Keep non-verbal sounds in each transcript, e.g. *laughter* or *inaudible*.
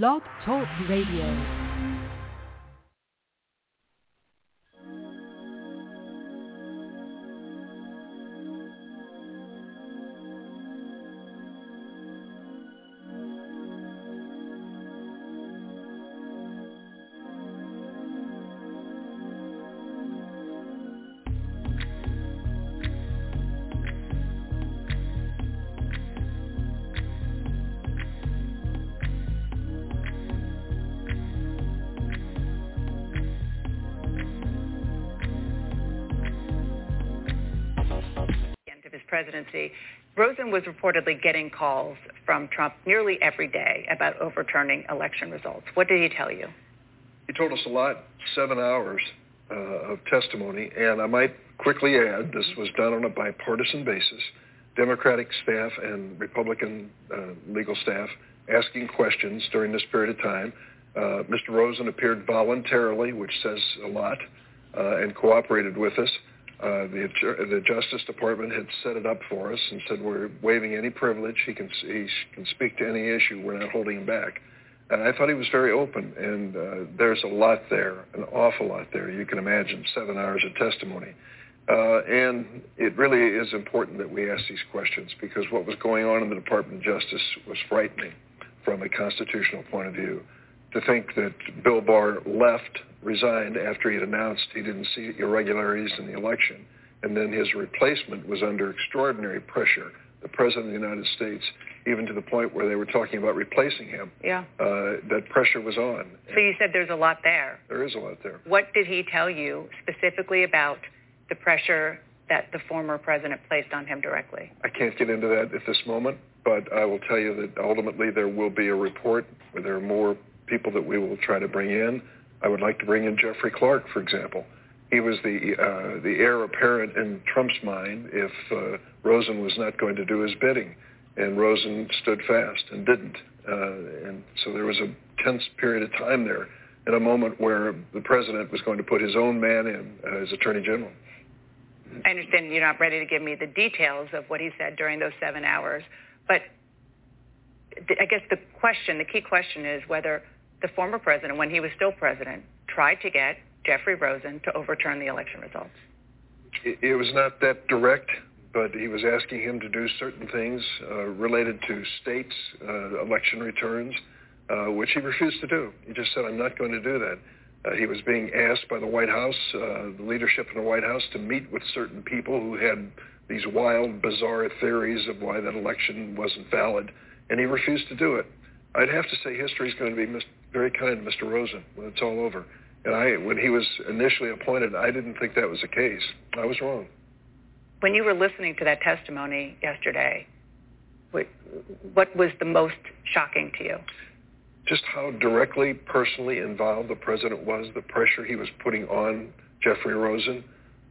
Blog Talk Radio. Presidency, Rosen was reportedly getting calls from Trump nearly every day about overturning election results. What did he tell you? He told us a lot, seven hours uh, of testimony. And I might quickly add, this was done on a bipartisan basis. Democratic staff and Republican uh, legal staff asking questions during this period of time. Uh, Mr. Rosen appeared voluntarily, which says a lot, uh, and cooperated with us. Uh, the, the Justice Department had set it up for us and said we're waiving any privilege. He can he can speak to any issue. We're not holding him back. And I thought he was very open, and uh, there's a lot there, an awful lot there. You can imagine seven hours of testimony. Uh, and it really is important that we ask these questions because what was going on in the Department of Justice was frightening from a constitutional point of view. To think that Bill Barr left resigned after he had announced he didn't see irregularities in the election. And then his replacement was under extraordinary pressure. The President of the United States, even to the point where they were talking about replacing him, yeah. Uh, that pressure was on. So you said there's a lot there. There is a lot there. What did he tell you specifically about the pressure that the former president placed on him directly? I can't get into that at this moment, but I will tell you that ultimately there will be a report where there are more people that we will try to bring in. I would like to bring in Jeffrey Clark, for example. He was the uh, the heir apparent in Trump's mind if uh, Rosen was not going to do his bidding, and Rosen stood fast and didn't. Uh, and so there was a tense period of time there, in a moment where the president was going to put his own man in as attorney general. I understand you're not ready to give me the details of what he said during those seven hours, but I guess the question, the key question is whether the former president, when he was still president, tried to get Jeffrey Rosen to overturn the election results? It was not that direct, but he was asking him to do certain things uh, related to states' uh, election returns, uh, which he refused to do. He just said, I'm not going to do that. Uh, he was being asked by the White House, uh, the leadership in the White House, to meet with certain people who had these wild, bizarre theories of why that election wasn't valid, and he refused to do it. I'd have to say history is going to be mis- very kind to Mr. Rosen when it's all over. And I, when he was initially appointed, I didn't think that was the case. I was wrong. When you were listening to that testimony yesterday, what, what was the most shocking to you? Just how directly, personally involved the president was, the pressure he was putting on Jeffrey Rosen.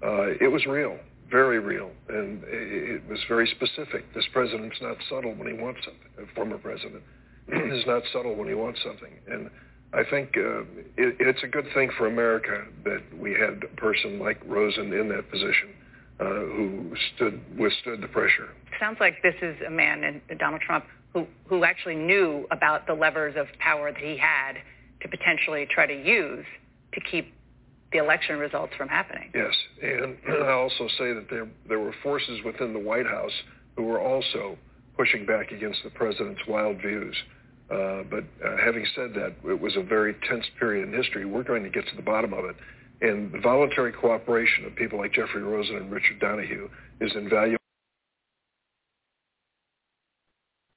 Uh, it was real, very real, and it, it was very specific. This president's not subtle when he wants something, a former president. *clears throat* is not subtle when he wants something. And I think uh, it, it's a good thing for America that we had a person like Rosen in that position uh, who stood withstood the pressure. Sounds like this is a man, and Donald Trump, who who actually knew about the levers of power that he had to potentially try to use to keep the election results from happening. Yes, and *clears throat* I also say that there there were forces within the White House who were also pushing back against the president's wild views. Uh, but uh, having said that, it was a very tense period in history. We're going to get to the bottom of it. And the voluntary cooperation of people like Jeffrey Rosen and Richard Donoghue is invaluable.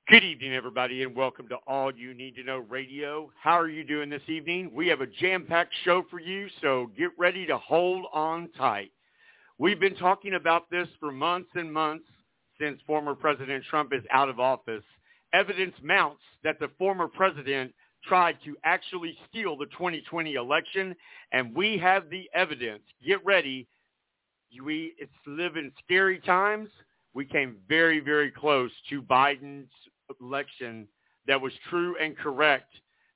Good evening, everybody, and welcome to All You Need to Know Radio. How are you doing this evening? We have a jam-packed show for you, so get ready to hold on tight. We've been talking about this for months and months since former President Trump is out of office evidence mounts that the former president tried to actually steal the 2020 election, and we have the evidence. Get ready. We it's live in scary times. We came very, very close to Biden's election that was true and correct.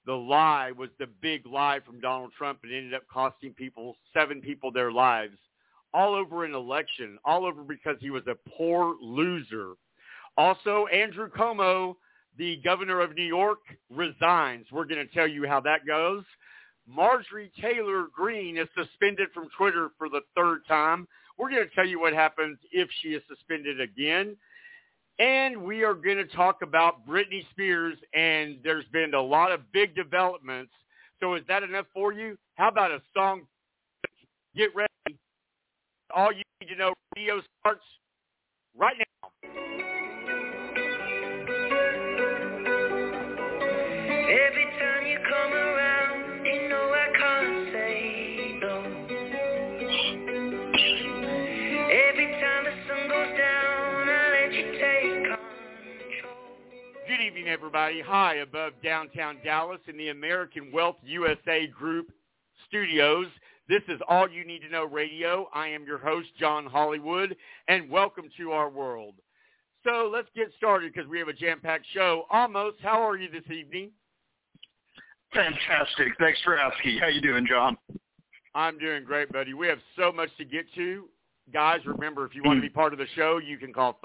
The lie was the big lie from Donald Trump and ended up costing people, seven people their lives, all over an election, all over because he was a poor loser. Also, Andrew Cuomo The governor of New York resigns. We're going to tell you how that goes. Marjorie Taylor Greene is suspended from Twitter for the third time. We're going to tell you what happens if she is suspended again. And we are going to talk about Britney Spears, and there's been a lot of big developments. So is that enough for you? How about a song? Get ready. All you need to know radio starts right now. Every time you come around, you know I can't say no. Every time the sun goes down, I let you take control. Good evening, everybody. High, above downtown Dallas in the American Wealth USA Group studios. This is All You Need to Know Radio. I am your host, John Hollywood, and welcome to our world. So let's get started because we have a jam-packed show. Almost, how are you this evening? Fantastic. Thanks for asking. How you doing, John? I'm doing great, buddy. We have so much to get to. Guys, remember, if you want to be mm. part of the show, you can call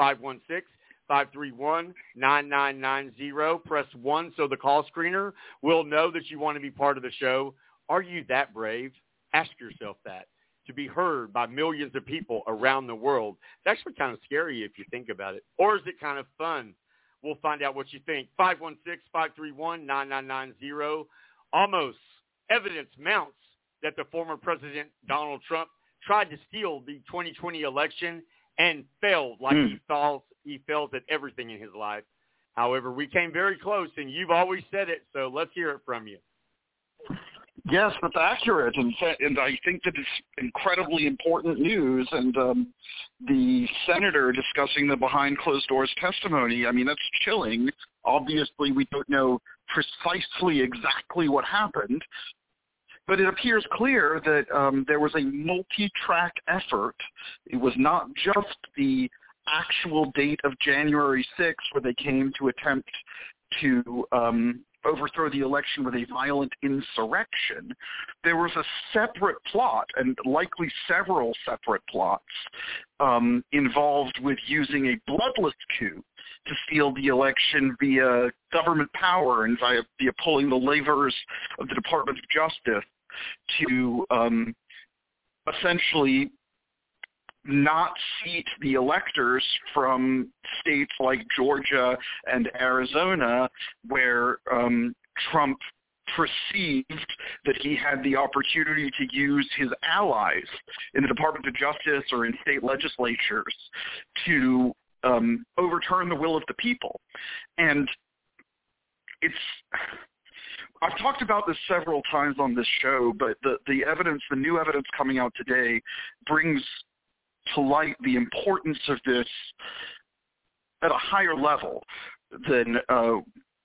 516-531-9990. Press 1 so the call screener will know that you want to be part of the show. Are you that brave? Ask yourself that. To be heard by millions of people around the world. It's actually kind of scary if you think about it. Or is it kind of fun? We'll find out what you think. 516-531-9990. Almost evidence mounts that the former President Donald Trump tried to steal the 2020 election and failed like Hmm. he fails he fails at everything in his life. However, we came very close and you've always said it, so let's hear it from you. Yes, that's accurate, and and I think that it's incredibly important news. And um, the senator discussing the behind closed doors testimony. I mean, that's chilling. Obviously, we don't know precisely exactly what happened, but it appears clear that um, there was a multi-track effort. It was not just the actual date of January 6th where they came to attempt to um, overthrow the election with a violent insurrection. There was a separate plot, and likely several separate plots, um, involved with using a bloodless coup to steal the election via government power and via, via pulling the levers of the Department of Justice to um, essentially not seat the electors from states like Georgia and Arizona where um, Trump perceived that he had the opportunity to use his allies in the Department of Justice or in state legislatures to um, overturn the will of the people. And it's I've talked about this several times on this show, but the, the evidence, the new evidence coming out today brings to light the importance of this at a higher level than uh,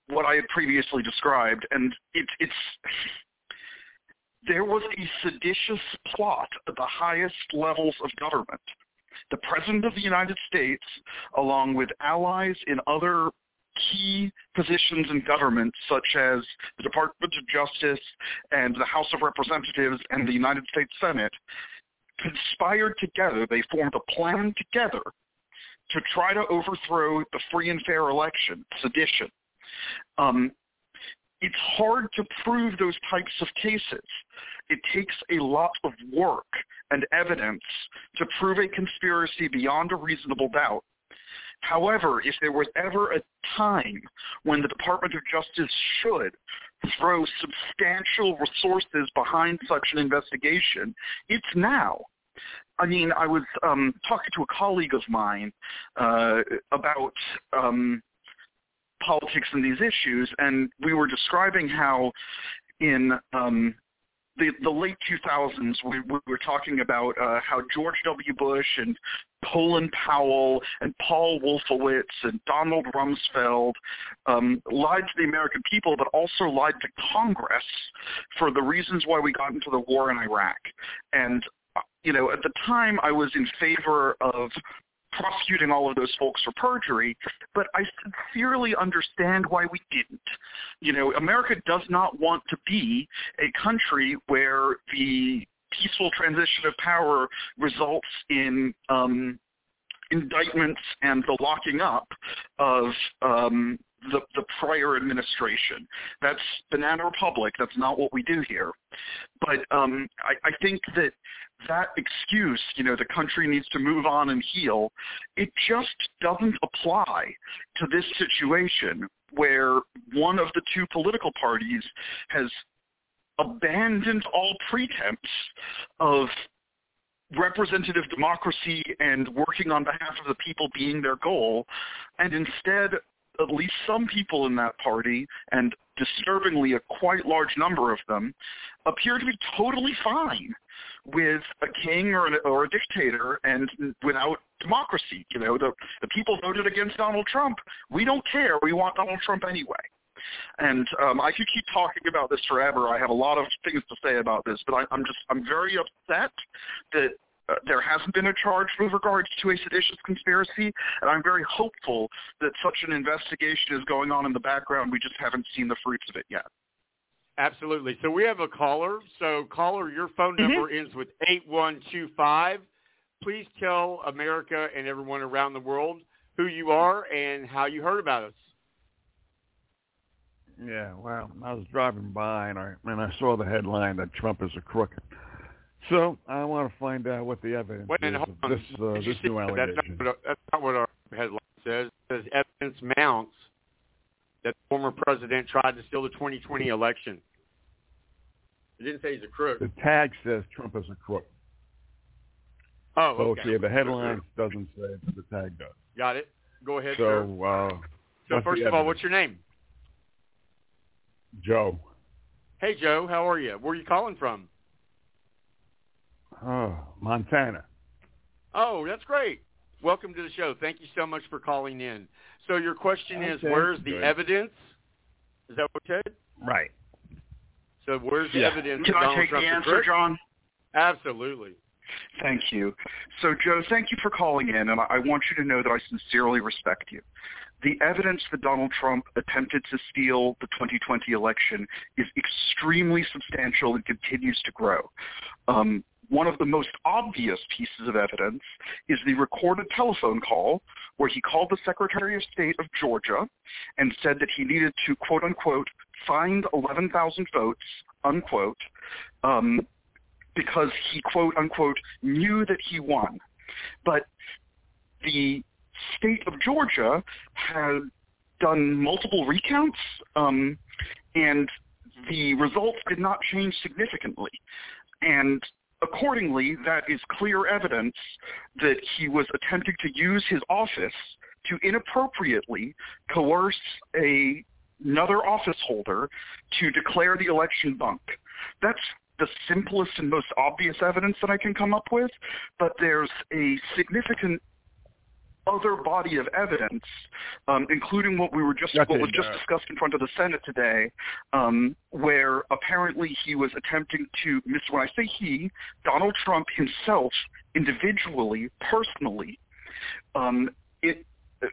what I had previously described. And it, it's there was a seditious plot at the highest levels of government. The President of the United States, along with allies in other key positions in government, such as the Department of Justice and the House of Representatives and the United States Senate, conspired together. They formed a plan together to try to overthrow the free and fair election, sedition. Um, it's hard to prove those types of cases. It takes a lot of work and evidence to prove a conspiracy beyond a reasonable doubt. However, if there was ever a time when the Department of Justice should throw substantial resources behind such an investigation, it's now. I mean, I was um, talking to a colleague of mine uh, about um, politics and these issues, and we were describing how in um, the, the late 2000s, we, we were talking about uh, how George W. Bush and Colin Powell and Paul Wolfowitz and Donald Rumsfeld um, lied to the American people, but also lied to Congress for the reasons why we got into the war in Iraq. And, uh, you know, at the time I was in favor of prosecuting all of those folks for perjury, but I sincerely understand why we didn't. You know, America does not want to be a country where the peaceful transition of power results in um, indictments and the locking up of um, the, the prior administration. That's Banana Republic. That's not what we do here. But um, I, I think that that excuse, you know, the country needs to move on and heal, it just doesn't apply to this situation where one of the two political parties has abandoned all pretense of representative democracy and working on behalf of the people being their goal, and instead at least some people in that party, and disturbingly a quite large number of them, appear to be totally fine with a king or, an, or a dictator and without democracy. You know, the, the people voted against Donald Trump. We don't care. We want Donald Trump anyway. And um, I could keep talking about this forever. I have a lot of things to say about this, but I, I'm just I'm very upset that uh, there hasn't been a charge with regards to a seditious conspiracy, and I'm very hopeful that such an investigation is going on in the background. We just haven't seen the fruits of it yet. Absolutely. So we have a caller. So caller, your phone Mm-hmm. number ends with 8125. Please tell America and everyone around the world who you are and how you heard about us. Yeah, well, I was driving by and I and I saw the headline that Trump is a crook. So I want to find out what the evidence Wait, is hold of on. this uh, this new allegation. That's not, what, that's not what our headline says. It says evidence mounts that the former president tried to steal the 2020 election. It didn't say he's a crook. The tag says Trump is a crook. Oh, So okay. the headline doesn't say, but the tag does. Got it. Go ahead, sir. So, uh, So first of all, what's your name? Joe. Hey, Joe. How are you? Where are you calling from? Oh, Montana. Oh, that's great. Welcome to the show. Thank you so much for calling in. So your question is, where's the good. evidence? Is that what you said? Right. So where's the Yeah. evidence? Can that I Donald take the answer. John? Absolutely. Thank you. So, Joe, thank you for calling in, and I I want you to know that I sincerely respect you. The evidence that Donald Trump attempted to steal the 2020 election is extremely substantial and continues to grow. Um, one of the most obvious pieces of evidence is the recorded telephone call where he called the Secretary of State of Georgia and said that he needed to, quote unquote, find 11,000 votes, unquote, um, because he quote unquote knew that he won. But the state of Georgia had done multiple recounts, um, and the results did not change significantly. And accordingly, that is clear evidence that he was attempting to use his office to inappropriately coerce a, another office holder to declare the election bunk. That's the simplest and most obvious evidence that I can come up with, but there's a significant other body of evidence, um, including what we were just what was just discussed in front of the Senate today, um, where apparently he was attempting to. When I say he, Donald Trump himself, individually, personally, um, it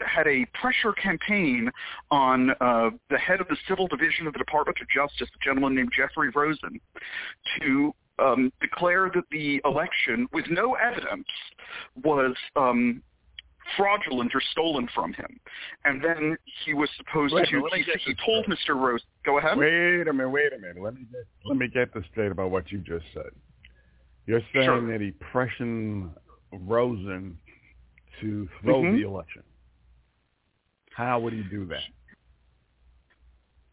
had a pressure campaign on uh, the head of the civil division of the Department of Justice, a gentleman named Jeffrey Rosen, to um, declare that the election, with no evidence, was um, fraudulent or stolen from him. And then he was supposed Wait to. minute, let me He, he told straight. Mr. Rose. Go ahead. Wait a minute, wait a minute. Let me get let me get this straight about what you just said. You're saying Sure. that he pressured Rosen to throw Mhm. the election. How would he do that?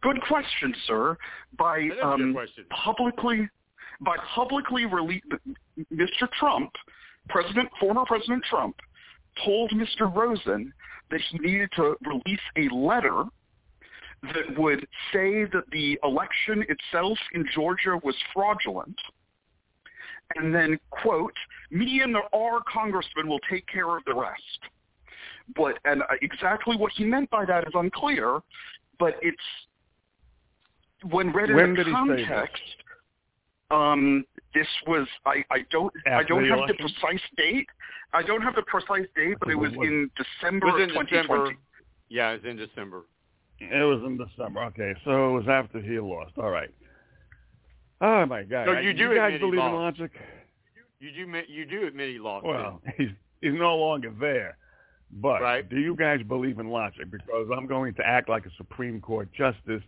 Good question, sir. By That is a good um, publicly, by publicly release, Mr. Trump, President, former President Trump, told Mr. Rosen that he needed to release a letter that would say that the election itself in Georgia was fraudulent, and then quote, "Me and our congressman will take care of the rest." But and uh, exactly what he meant by that is unclear, but it's when read When in context. Um, this was I, I don't I don't the have election? the precise date. I don't have the precise date, but it was When was in December It was of in 2020. December. Yeah, it's in December. It was in December. Okay, so it was after he lost. All right. Oh my God! So you do guys believe in logic? You do admit you do admit he lost. Well, *laughs* he's he's no longer there, But Right. do you guys believe in logic? Because I'm going to act like a Supreme Court justice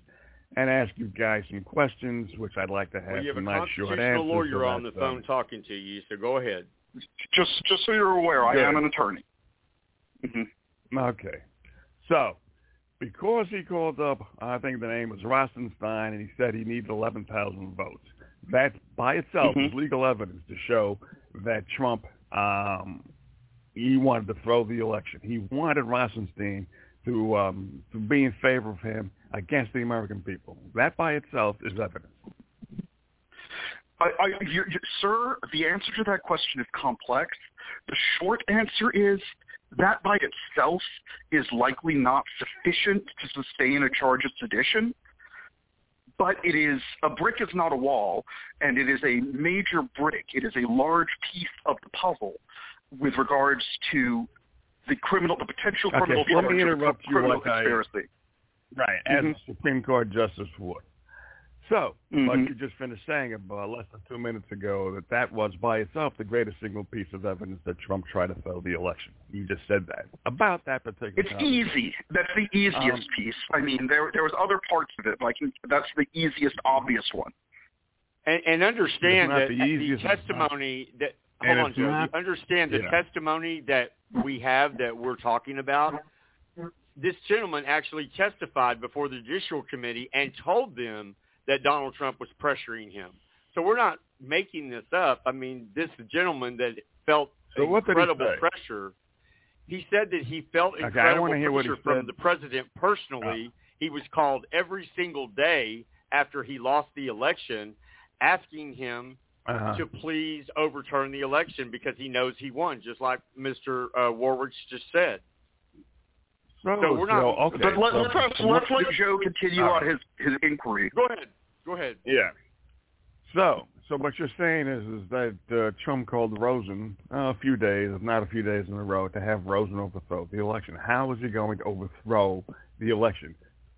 and ask you guys some questions, which I'd like to have Well, you have a some nice short constitutional answers. lawyer on the that, phone talking to you, so go ahead. Just just so you're aware, I am an attorney. hmm Okay. So, because he called up, I think the name was Rosenstein, and he said he needed 11,000 votes. That by itself Mhm. is legal evidence to show that Trump, um, he wanted to throw the election. He wanted Rosenstein to um, to be in favor of him against the American people. That by itself is evidence. I, I, you, you, sir, the answer to that question is complex. The short answer is that by itself is likely not sufficient to sustain a charge of sedition. But it is a brick is not a wall, and it is a major brick. It is a large piece of the puzzle with regards to the criminal, the potential Okay, criminal charge of criminal conspiracy. Right, as Mhm. Supreme Court justice would. So, Mhm. like you just finished saying about less than two minutes ago, that that was by itself the greatest single piece of evidence that Trump tried to throw the election. You just said that about that particular. It's topic. easy. That's the easiest Um, piece. I mean, there there was other parts of it, Like that's the easiest, obvious one. And, and understand that the the, easiest, it's not- testimony that hold on, it's Joe. understand the yeah. testimony that we have that we're talking about. This gentleman actually testified before the Judicial Committee and told them that Donald Trump was pressuring him. So we're not making this up. I mean, this gentleman that felt So he incredible say? pressure. He said that he felt Okay, incredible hear pressure from said. the president personally. He was called every single day after he lost the election, asking him Uh-huh. to please overturn the election because he knows he won, just like Mr. Uh, Warwick just said. So, so we're not- Joe, okay. but let, let's, let's, let's let Joe continue All on his, his inquiry. Go ahead. Go ahead. Yeah. So, so what you're saying is, is that uh, Trump called Rosen uh, a few days, if not a few days in a row, to have Rosen overthrow the election. How is he going to overthrow the election?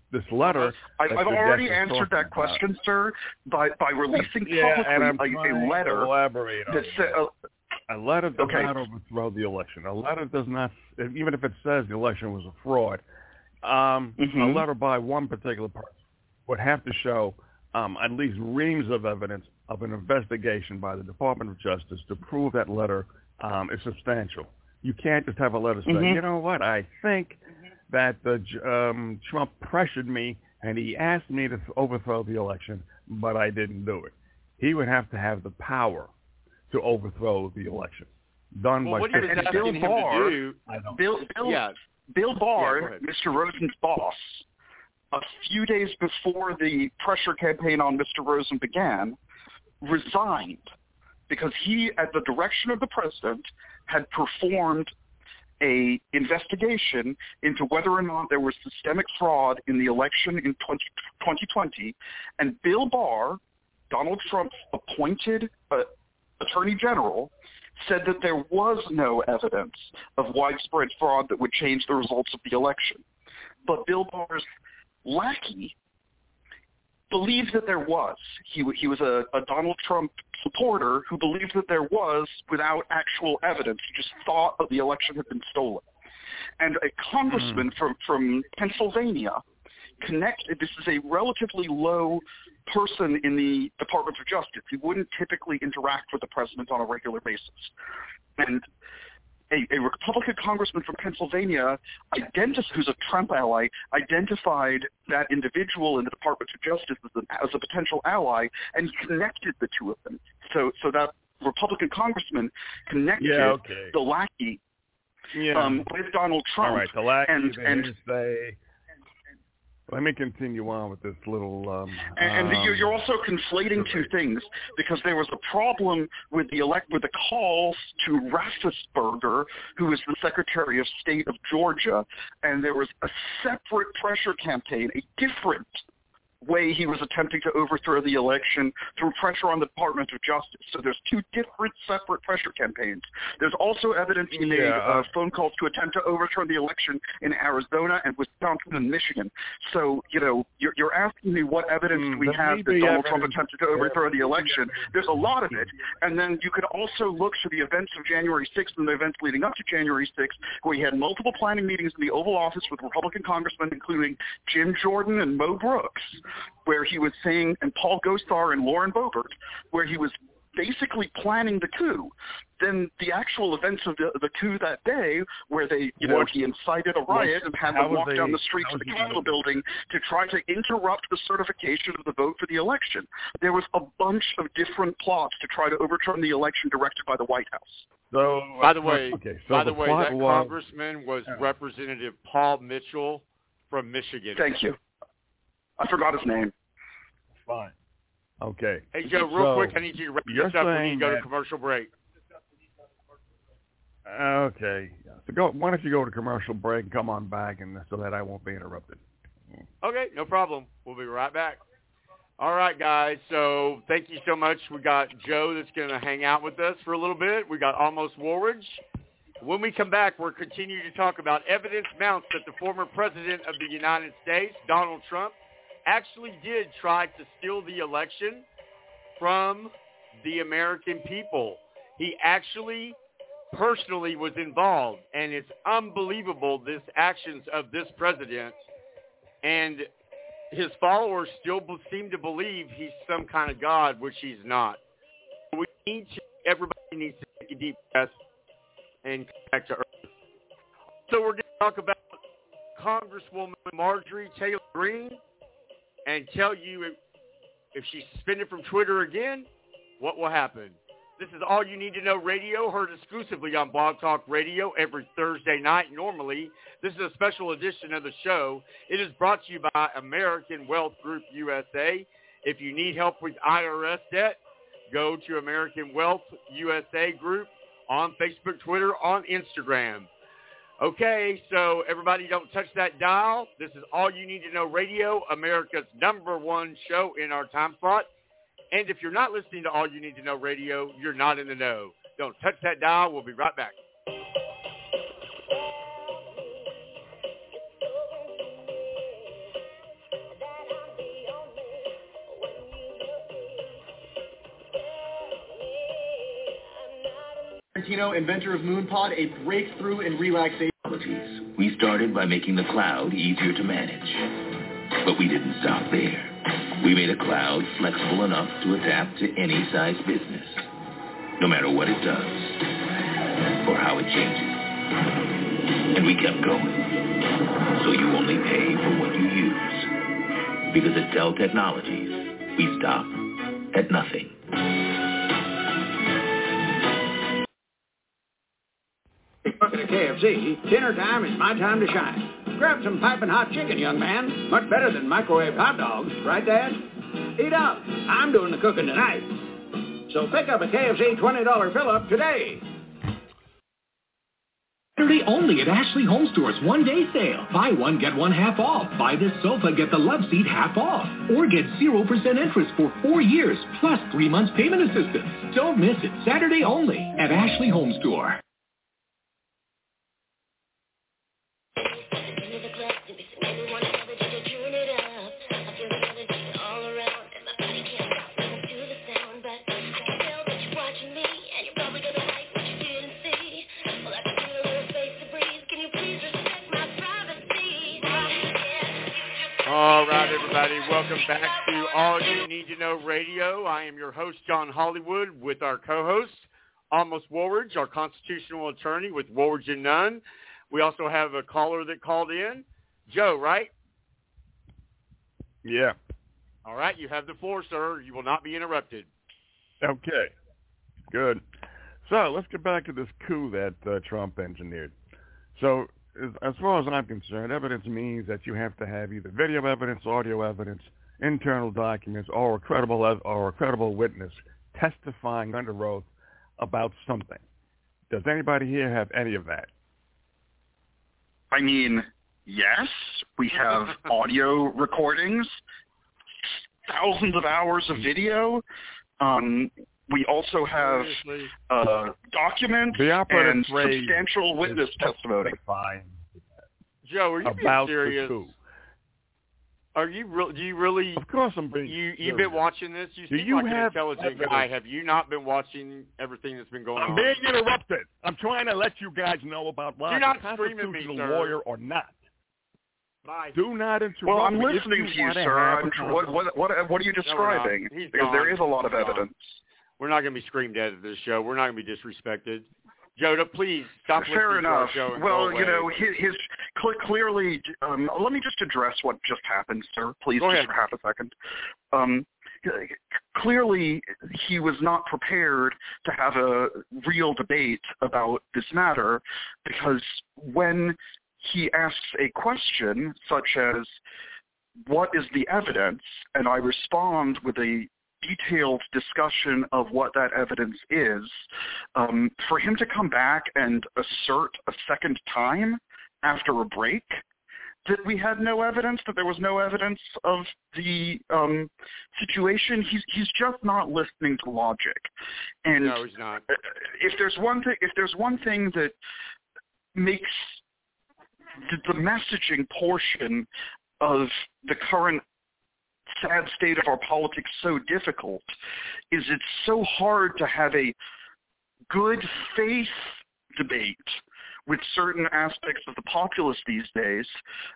This letter. I, I've already answered that question, sir, by by releasing Yeah, publicly trying a, a letter elaborate on that said, uh, A letter does Okay. not overthrow the election. A letter does not, even if it says the election was a fraud, um, a Mhm. letter by one particular person would have to show um, at least reams of evidence of an investigation by the Department of Justice to prove that letter um, is substantial. You can't just have a letter say, Mhm. you know what, I think that the, um, Trump pressured me and he asked me to overthrow the election, but I didn't do it. He would have to have the power to overthrow the election. Done Well, by what he was And asking Bill him Barr- to do, Bill Bill yeah, Bill Barr, Yeah. Mr. Rosen's boss, a few days before the pressure campaign on Mr. Rosen began, resigned because he, at the direction of the president, had performed a investigation into whether or not there was systemic fraud in the election in 20, 2020, and Bill Barr, Donald Trump's appointed uh, attorney general, said that there was no evidence of widespread fraud that would change the results of the election. But Bill Barr's lackey believed that there was. He, he was a, a Donald Trump supporter who believed that there was without actual evidence. He just thought that the election had been stolen. And a congressman hmm. from, from Pennsylvania connected, this is a relatively low person in the Department of Justice. He wouldn't typically interact with the president on a regular basis. And a, a Republican congressman from Pennsylvania, who's a Trump ally, identified that individual in the Department of Justice as, a, as a potential ally, and connected the two of them. So, so that Republican congressman connected Yeah, okay. the lackey Yeah. um, with Donald Trump. All right, the lackey and- they and- say. Let me continue on with this little. Um, And, and um, you're, also conflating two things because there was a problem with the elect with the calls to Raffensperger, who is the Secretary of State of Georgia, and there was a separate pressure campaign, a different way he was attempting to overthrow the election through pressure on the Department of Justice. So there's two different separate pressure campaigns. There's also evidence he made Yeah, uh, phone calls to attempt to overturn the election in Arizona and Wisconsin and Michigan. So, you know, you're, you're asking me what evidence Hmm, do we have that Donald Trump attempted to overthrow the There may be election. There's a lot of it. And then you could also look to the events of January 6th and the events leading up to January 6th, where he had multiple planning meetings in the Oval Office with Republican congressmen, including Jim Jordan and Mo Brooks, where he was saying, and Paul Gosar and Lauren Boebert, where he was basically planning the coup. Then the actual events of the, the coup that day, where they, you know, What- he incited a riot and had them walk they- down the streets how of the Capitol building to try to interrupt the certification of the vote for the election. There was a bunch of different plots to try to overturn the election directed by the White House. So, By the way, okay, so by the, way, that was- congressman was Yeah. Representative Paul Mitchell from Michigan. Thank you. I forgot his name. fine. Okay. Hey Joe, real So, quick, I need you to wrap this up. We need saying to go to commercial break. Okay. So go. Why don't you go to commercial break and come on back, and so that I won't be interrupted. Okay, no problem. We'll be right back. All right, guys. So thank you so much. We got Joe that's going to hang out with us for a little bit. We got Almost Woolridge. When we come back, we're continuing to talk about evidence mounts that the former president of the United States, Donald Trump, actually did try to steal the election from the American people. He actually personally was involved, and it's unbelievable this actions of this president and his followers still seem to believe he's some kind of god, which he's not. We need to, everybody needs to take a deep breath and come back to earth. So we're going to talk about Congresswoman Marjorie Taylor Greene and tell you if, if she's suspended from Twitter again, what will happen. This is All You Need to Know Radio, heard exclusively on Blog Talk Radio every Thursday night normally. This is a special edition of the show. It is brought to you by American Wealth Group USA. If you need help with IRS debt, go to American Wealth USA Group on Facebook, Twitter, on Instagram. Okay, so everybody don't touch that dial. This is All You Need to Know Radio, America's number one show in our time slot. And if you're not listening to All You Need to Know Radio, you're not in the know. Don't touch that dial. We'll be right back. Inventor of MoonPod, a breakthrough in relaxation. We started by making the cloud easier to manage. But we didn't stop there. We made a cloud flexible enough to adapt to any size business, no matter what it does or how it changes. And we kept going. So you only pay for what you use. Because at Dell Technologies, we stop at nothing. KFC. Dinner time is my time to shine. Grab some piping hot chicken, young man. Much better than microwave hot dogs, right, Dad? Eat up. I'm doing the cooking tonight. So pick up a KFC $20 fill-up today. Saturday only at Ashley Home Store's one-day sale. Buy one, get one half off. Buy this sofa, get the love seat half off. Or get 0% interest for four years, plus three months payment assistance. Don't miss it. Saturday only at Ashley Home Store. Everybody. Welcome back to All You Need to Know Radio. I am your host, John Hollywood, with our co-host, Almost Woolridge, our constitutional attorney with Woolridge and Nunn. We also have a caller that called in. Joe, right? Yeah. All right, you have the floor, sir. You will not be interrupted. Okay. Good. So let's get back to this coup that uh, Trump engineered. So as, far as I'm concerned, evidence means that you have to have either video evidence, audio evidence, internal documents, or a credible or a credible witness testifying under oath about something. Does anybody here have any of that? I mean, yes, we have *laughs* audio recordings, thousands of hours of video. Um, we also have uh, documents and substantial witness testimony. Fine. Joe, are you About being serious? coup. Are you real? Do you really? Of course I'm being You you've serious. been watching this. You Do seem you like an have intelligent evidence? guy. Have you not been watching everything that's been going I'm on? being interrupted. I'm trying to let you guys know about whether You're not screaming me, constitutional sir. lawyer or not. Bye. Do not interrupt Well, I'm me listening to you, wanna sir. I'm tr- what, what, what, what are you No, we're not. describing? He's because there gone. is a lot of He's gone. We're not going to be screamed at at this show. We're not going to be disrespected. Joda, please stop Fair listening to our enough. Well, you know, his, his cl- clearly. Um, let me just address what just happened, sir. Please, Go just ahead. for half a second. Um, clearly, he was not prepared to have a real debate about this matter because when he asks a question such as what is the evidence and i respond with a detailed discussion of what that evidence is um, for him to come back and assert a second time after a break that we had no evidence, that there was no evidence of the um, situation, he's he's just not listening to logic. And no, he's not. uh, if there's one thing, if there's one thing that makes the, the messaging portion of the current sad state of our politics so difficult, is it's so hard to have a good faith debate with certain aspects of the populace these days.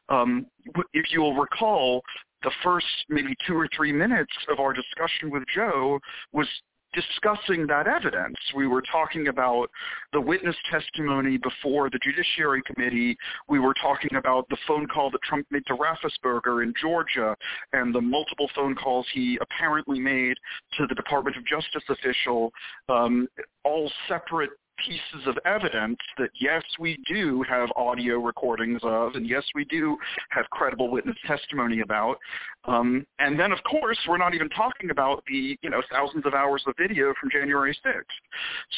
Um, if you'll recall, the first maybe two or three minutes of our discussion with Joe was discussing that evidence. We were talking about the witness testimony before the Judiciary Committee. We were talking about the phone call that Trump made to Raffensperger in Georgia and the multiple phone calls he apparently made to the Department of Justice official, um, all separate pieces of evidence that yes, we do have audio recordings of, and yes, we do have credible witness testimony about. Um, and then, of course, we're not even talking about the you know thousands of hours of video from January 6th.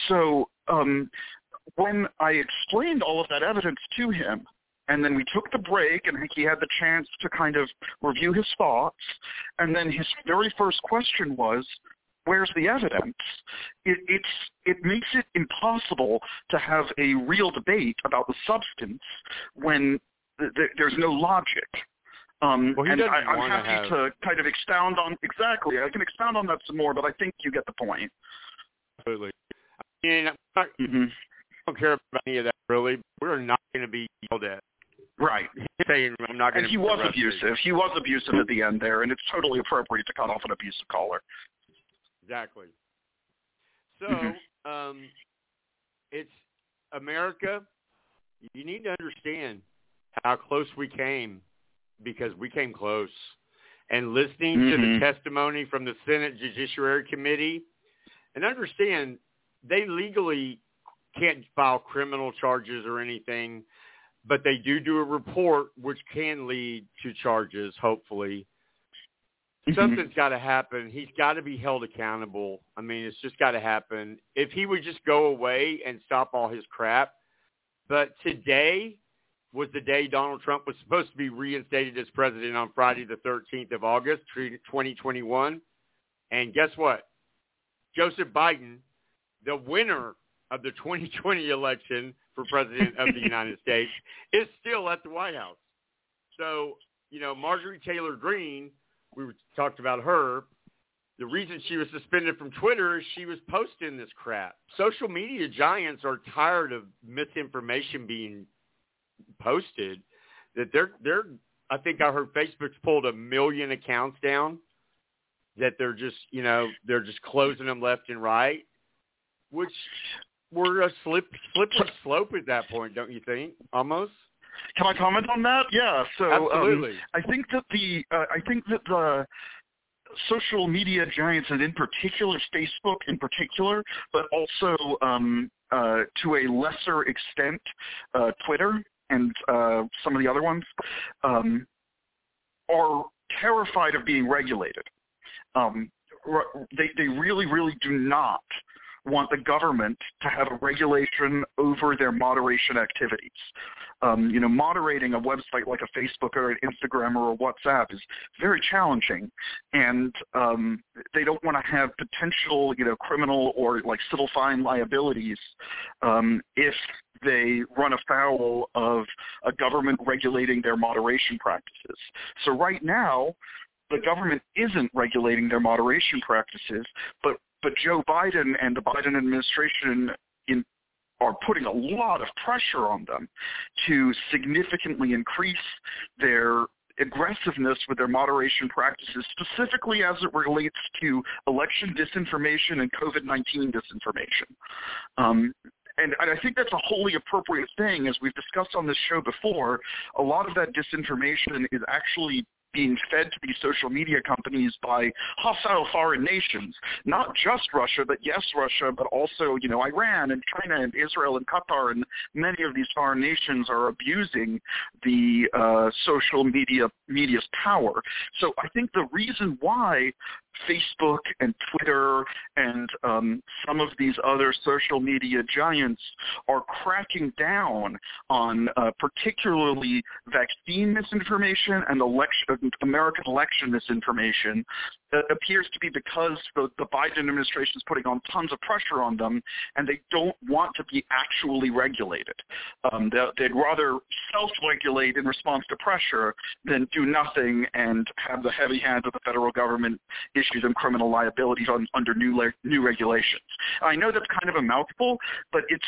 So um, when I explained all of that evidence to him, and then we took the break and he had the chance to kind of review his thoughts, and then his very first question was, where's the evidence? It, it's it makes it impossible to have a real debate about the substance when th- th- there's no logic. Um, Well, he and doesn't I, I'm happy have- to kind of expound on exactly. I can expound on that some more, but I think you get the point. Absolutely. I mean, I'm not, hmm I don't care about any of that really. We're not going to be yelled at. Right. He's saying I'm not going And to. he was abusive. He was abusive at the end there, and it's totally appropriate to cut off an abusive caller. Exactly. So, Mhm. um, it's America. You need to understand how close we came because we came close. And listening to Mhm. the testimony from the Senate Judiciary Committee, and understand they legally can't file criminal charges or anything, but they do do a report which can lead to charges, hopefully. Mm-hmm. something's got to happen. He's got to be held accountable. I mean, it's just got to happen. If he would just go away and stop all his crap. But today was the day Donald Trump was supposed to be reinstated as president on Friday the 13th of August, 2021. And guess what? Joseph Biden, the winner of the *laughs* 2020 election for president of the United States, is still at the White House. So, you know, Marjorie Taylor Greene, we talked about her. The reason she was suspended from Twitter is she was posting this crap. Social media giants are tired of misinformation being posted. That they're they're I think I heard Facebook's pulled a million accounts down. That they're just you know they're just closing them left and right, which we're a slip slippery slope at that point, don't you think? Almost. Can I comment on that? Yeah. So um, Absolutely. I think that the uh, I think that the social media giants, and in particular Facebook, in particular, but also um, uh, to a lesser extent uh, Twitter and uh, some of the other ones, um, are terrified of being regulated. Um, they they really really do not want the government to have a regulation over their moderation activities. Um, you know, moderating a website like a Facebook or an Instagram or a WhatsApp is very challenging, and um, they don't want to have potential, you know, criminal or like civil fine liabilities um, if they run afoul of a government regulating their moderation practices. So right now, the government isn't regulating their moderation practices, but but Joe Biden and the Biden administration in are putting a lot of pressure on them to significantly increase their aggressiveness with their moderation practices, specifically as it relates to election disinformation and COVID-19 disinformation. Um, and, and I think that's a wholly appropriate thing. As we've discussed on this show before, a lot of that disinformation is actually being fed to these social media companies by hostile foreign nations, not just Russia, but yes, Russia, but also, you know, Iran and China and Israel and Qatar and many of these foreign nations are abusing the uh, social media media's power. So I think the reason why Facebook and Twitter and um, some of these other social media giants are cracking down on uh, particularly vaccine misinformation and election, American election misinformation that appears to be because the, the Biden administration is putting on tons of pressure on them and they don't want to be actually regulated. Um, they'd rather self-regulate in response to pressure than do nothing and have the heavy hands of the federal government issue them criminal liabilities on, under new le- new regulations. I know that's kind of a mouthful, but it's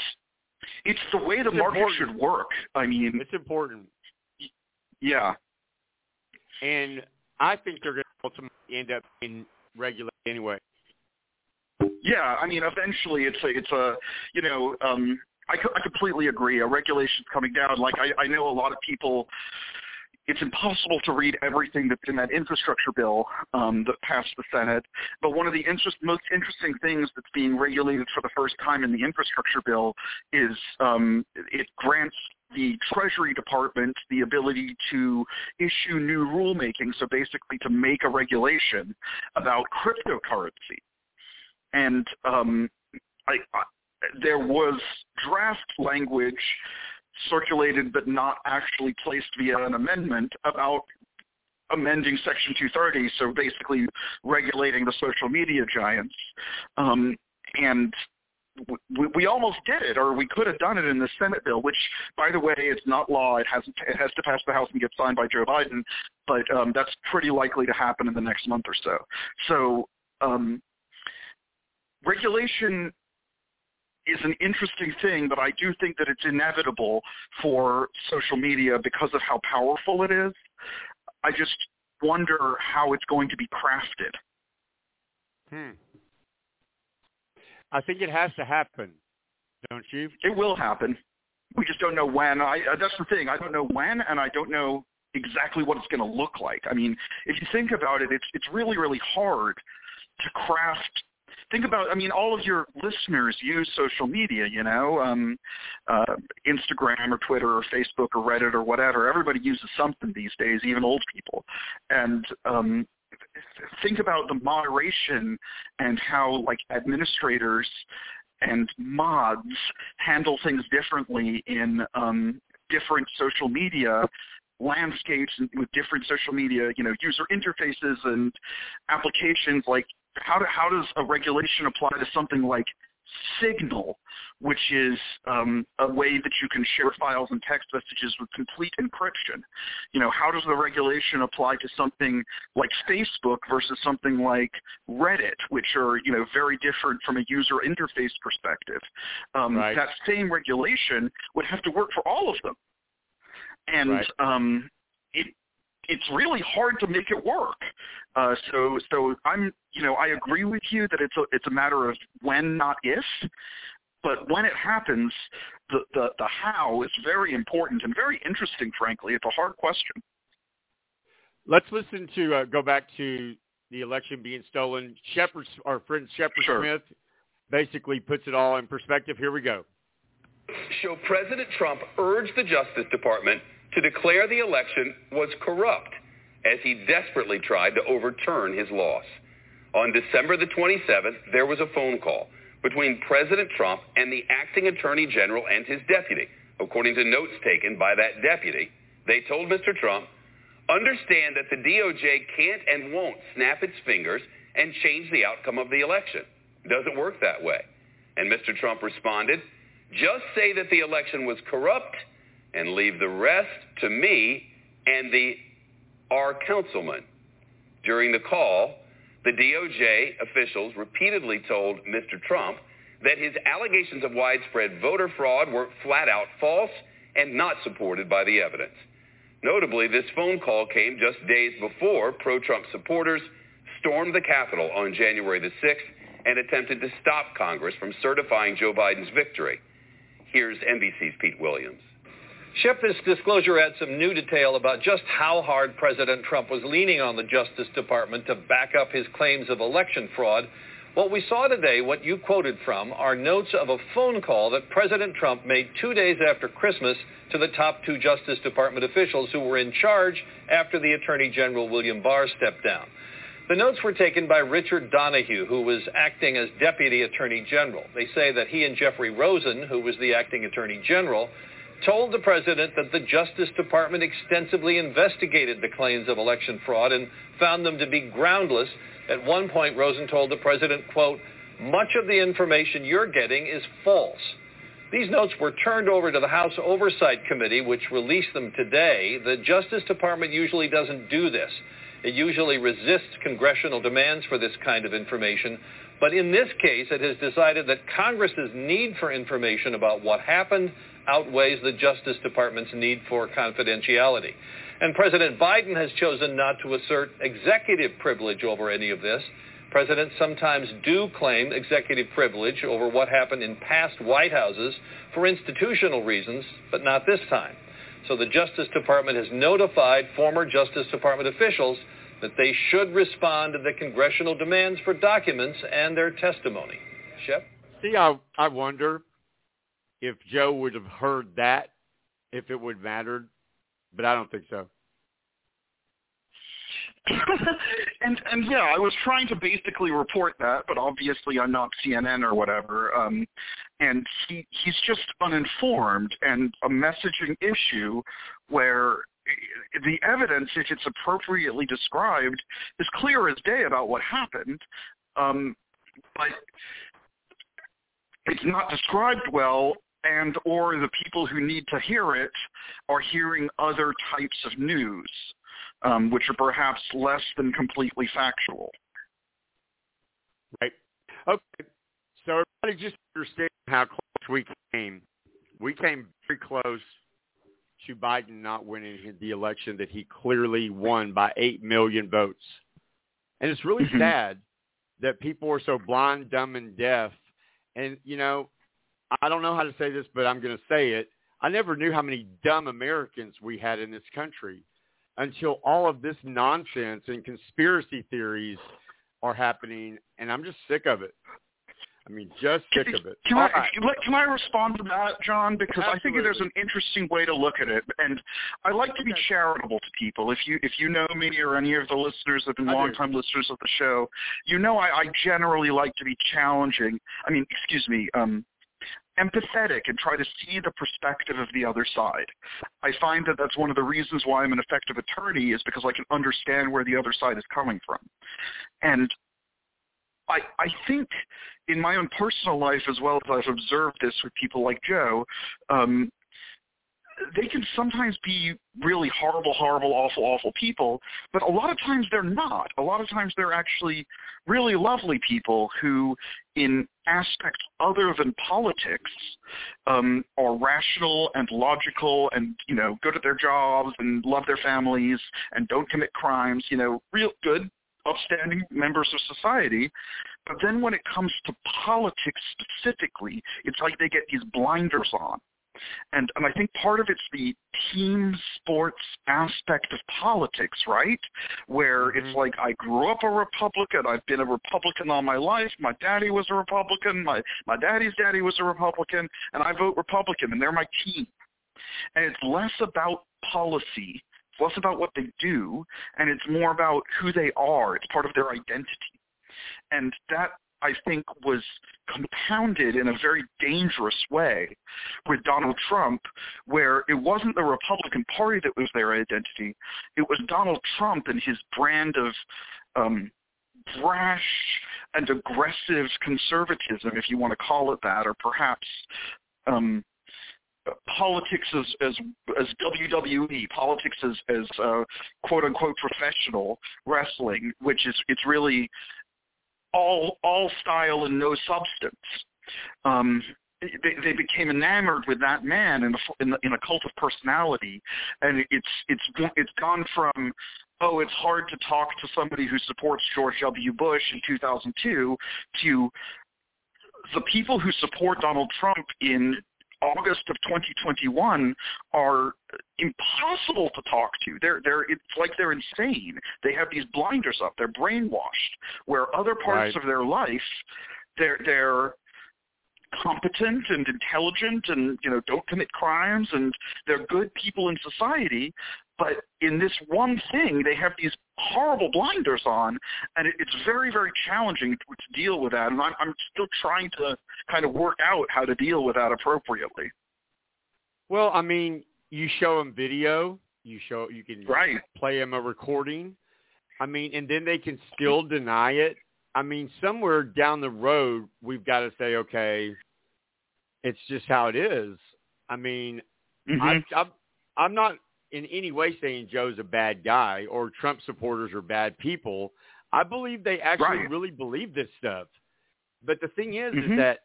it's the way the it's market important. should work. I mean, it's important. Yeah, and I think they're going to ultimately end up being regulated anyway. Yeah, I mean, eventually it's a, it's a, you know, um, I, I completely agree. A regulation's coming down. Like I, I know a lot of people it's impossible to read everything that's in that infrastructure bill um, that passed the Senate. But one of the interest, most interesting things that's being regulated for the first time in the infrastructure bill is um, it grants the Treasury Department the ability to issue new rulemaking, so basically to make a regulation about cryptocurrency. And um, I, I, there was draft language circulated but not actually placed via an amendment about amending Section 230, so basically regulating the social media giants. Um, and we, we almost did it, or we could have done it in the Senate bill, which, by the way, it's not law. It hasn't. It has to pass the House and get signed by Joe Biden, but um, that's pretty likely to happen in the next month or so. So um, regulation is an interesting thing, but I do think that it's inevitable for social media because of how powerful it is. I just wonder how it's going to be crafted. Hmm. I think it has to happen, don't you? It will happen. We just don't know when. I, uh, that's the thing. I don't know when, and I don't know exactly what it's going to look like. I mean, if you think about it, it's it's really really hard to craft think about i mean all of your listeners use social media you know um uh instagram or twitter or facebook or reddit or whatever. Everybody uses something these days even old people. And um think about the moderation and how like administrators and mods handle things differently in um different social media landscapes with different social media, you know, user interfaces and applications like how, do, how does a regulation apply to something like Signal, which is um, a way that you can share files and text messages with complete encryption. You know, how does the regulation apply to something like Facebook versus something like Reddit, which are you know very different from a user interface perspective? Um, right. That same regulation would have to work for all of them, and right. um, it it's really hard to make it work. Uh, so so I'm you know I agree with you that it's a it's a matter of when not if, but when it happens, the the, the how is very important and very interesting. Frankly, it's a hard question. Let's listen to uh, go back to the election being stolen. Shepard, our friend Shepard sure. Smith, basically puts it all in perspective. Here we go. Show President Trump urged the Justice Department to declare the election was corrupt as he desperately tried to overturn his loss. On December the 27th, there was a phone call between President Trump and the acting attorney general and his deputy, According to notes taken by that deputy, they told Mr. Trump, understand that the DOJ can't and won't snap its fingers and change the outcome of the election. It doesn't work that way. And Mr. Trump responded, just say that the election was corrupt and leave the rest to me and the our councilman. During the call, the DOJ officials repeatedly told Mr. Trump that his allegations of widespread voter fraud were flat out false and not supported by the evidence. Notably, this phone call came just days before pro-Trump supporters stormed the Capitol on January the 6th and attempted to stop Congress from certifying Joe Biden's victory. Here's NBC's Pete Williams. Shep, this disclosure adds some new detail about just how hard President Trump was leaning on the Justice Department to back up his claims of election fraud. What we saw today, what you quoted from, are notes of a phone call that President Trump made two days after Christmas to the top two Justice Department officials who were in charge after the Attorney General William Barr stepped down. The notes were taken by Richard Donoghue, who was acting as Deputy Attorney General. They say that he and Jeffrey Rosen, who was the acting Attorney General, told the president that the Justice Department extensively investigated the claims of election fraud and found them to be groundless. At one point, Rosen told the president, quote, much of the information you're getting is false. These notes were turned over to the House Oversight Committee, which released them today. The Justice Department usually doesn't do this. It usually resists congressional demands for this kind of information. But in this case, it has decided that Congress's need for information about what happened outweighs the Justice Department's need for confidentiality. And President Biden has chosen not to assert executive privilege over any of this. Presidents sometimes do claim executive privilege over what happened in past White Houses for institutional reasons, but not this time. So the Justice Department has notified former Justice Department officials that they should respond to the congressional demands for documents and their testimony. Shep? See, I, I wonder if Joe would have heard that, if it would have mattered, but I don't think so. *coughs* and and yeah, I was trying to basically report that, but obviously I'm not CNN or whatever. Um, and he he's just uninformed, and a messaging issue where the evidence, if it's appropriately described, is clear as day about what happened. Um, but it's not described well and or the people who need to hear it are hearing other types of news, um, which are perhaps less than completely factual. Right. Okay. So everybody just understand how close we came. We came very close to Biden not winning the election that he clearly won by 8 million votes. And it's really mm-hmm. sad that people are so blind, dumb, and deaf. And, you know, I don't know how to say this, but I'm going to say it. I never knew how many dumb Americans we had in this country until all of this nonsense and conspiracy theories are happening, and I'm just sick of it. I mean, just sick of it. Can, I, right. can I respond to that, John? Because Absolutely. I think there's an interesting way to look at it, and I like to be charitable to people. If you if you know me or any of the listeners that have been longtime listeners of the show, you know I, I generally like to be challenging. I mean, excuse me, um, empathetic and try to see the perspective of the other side. I find that that's one of the reasons why I'm an effective attorney is because I can understand where the other side is coming from. And I, I think in my own personal life as well as I've observed this with people like Joe, um, they can sometimes be really horrible, horrible, awful, awful people, but a lot of times they're not. A lot of times they're actually really lovely people who, in aspects other than politics, um, are rational and logical and, you know, good at their jobs and love their families and don't commit crimes, you know, real good, upstanding members of society. But then when it comes to politics specifically, it's like they get these blinders on and and I think part of it's the team sports aspect of politics, right? Where mm-hmm. it's like I grew up a Republican, I've been a Republican all my life. My daddy was a Republican, my my daddy's daddy was a Republican, and I vote Republican, and they're my team. And it's less about policy, it's less about what they do, and it's more about who they are. It's part of their identity. And that I think was compounded in a very dangerous way with Donald Trump, where it wasn't the Republican Party that was their identity. It was Donald Trump and his brand of um, brash and aggressive conservatism, if you want to call it that, or perhaps um, politics as as as WWE, politics as as uh, quote unquote professional wrestling, which is it's really all all style and no substance. Um, they, they became enamored with that man in, a, in, the, in a cult of personality, and it's it's it's gone from oh it's hard to talk to somebody who supports George W. Bush in 2002 to the people who support Donald Trump in August of 2021 are impossible to talk to. They're they're it's like they're insane. They have these blinders up. They're brainwashed. Where other parts Right. of their life, they're they're competent and intelligent and you know don't commit crimes and they're good people in society but in this one thing they have these horrible blinders on and it, it's very very challenging to, to deal with that and I'm, I'm still trying to kind of work out how to deal with that appropriately Well, I mean, you show them video, you show you can Right. play them a recording. I mean, and then they can still deny it. I mean, somewhere down the road, we've got to say, okay, it's just how it is. I mean, Mhm. I'm, I'm I'm not in any way saying Joe's a bad guy or Trump supporters are bad people. I believe they actually Right. really believe this stuff. But the thing is, Mhm. is that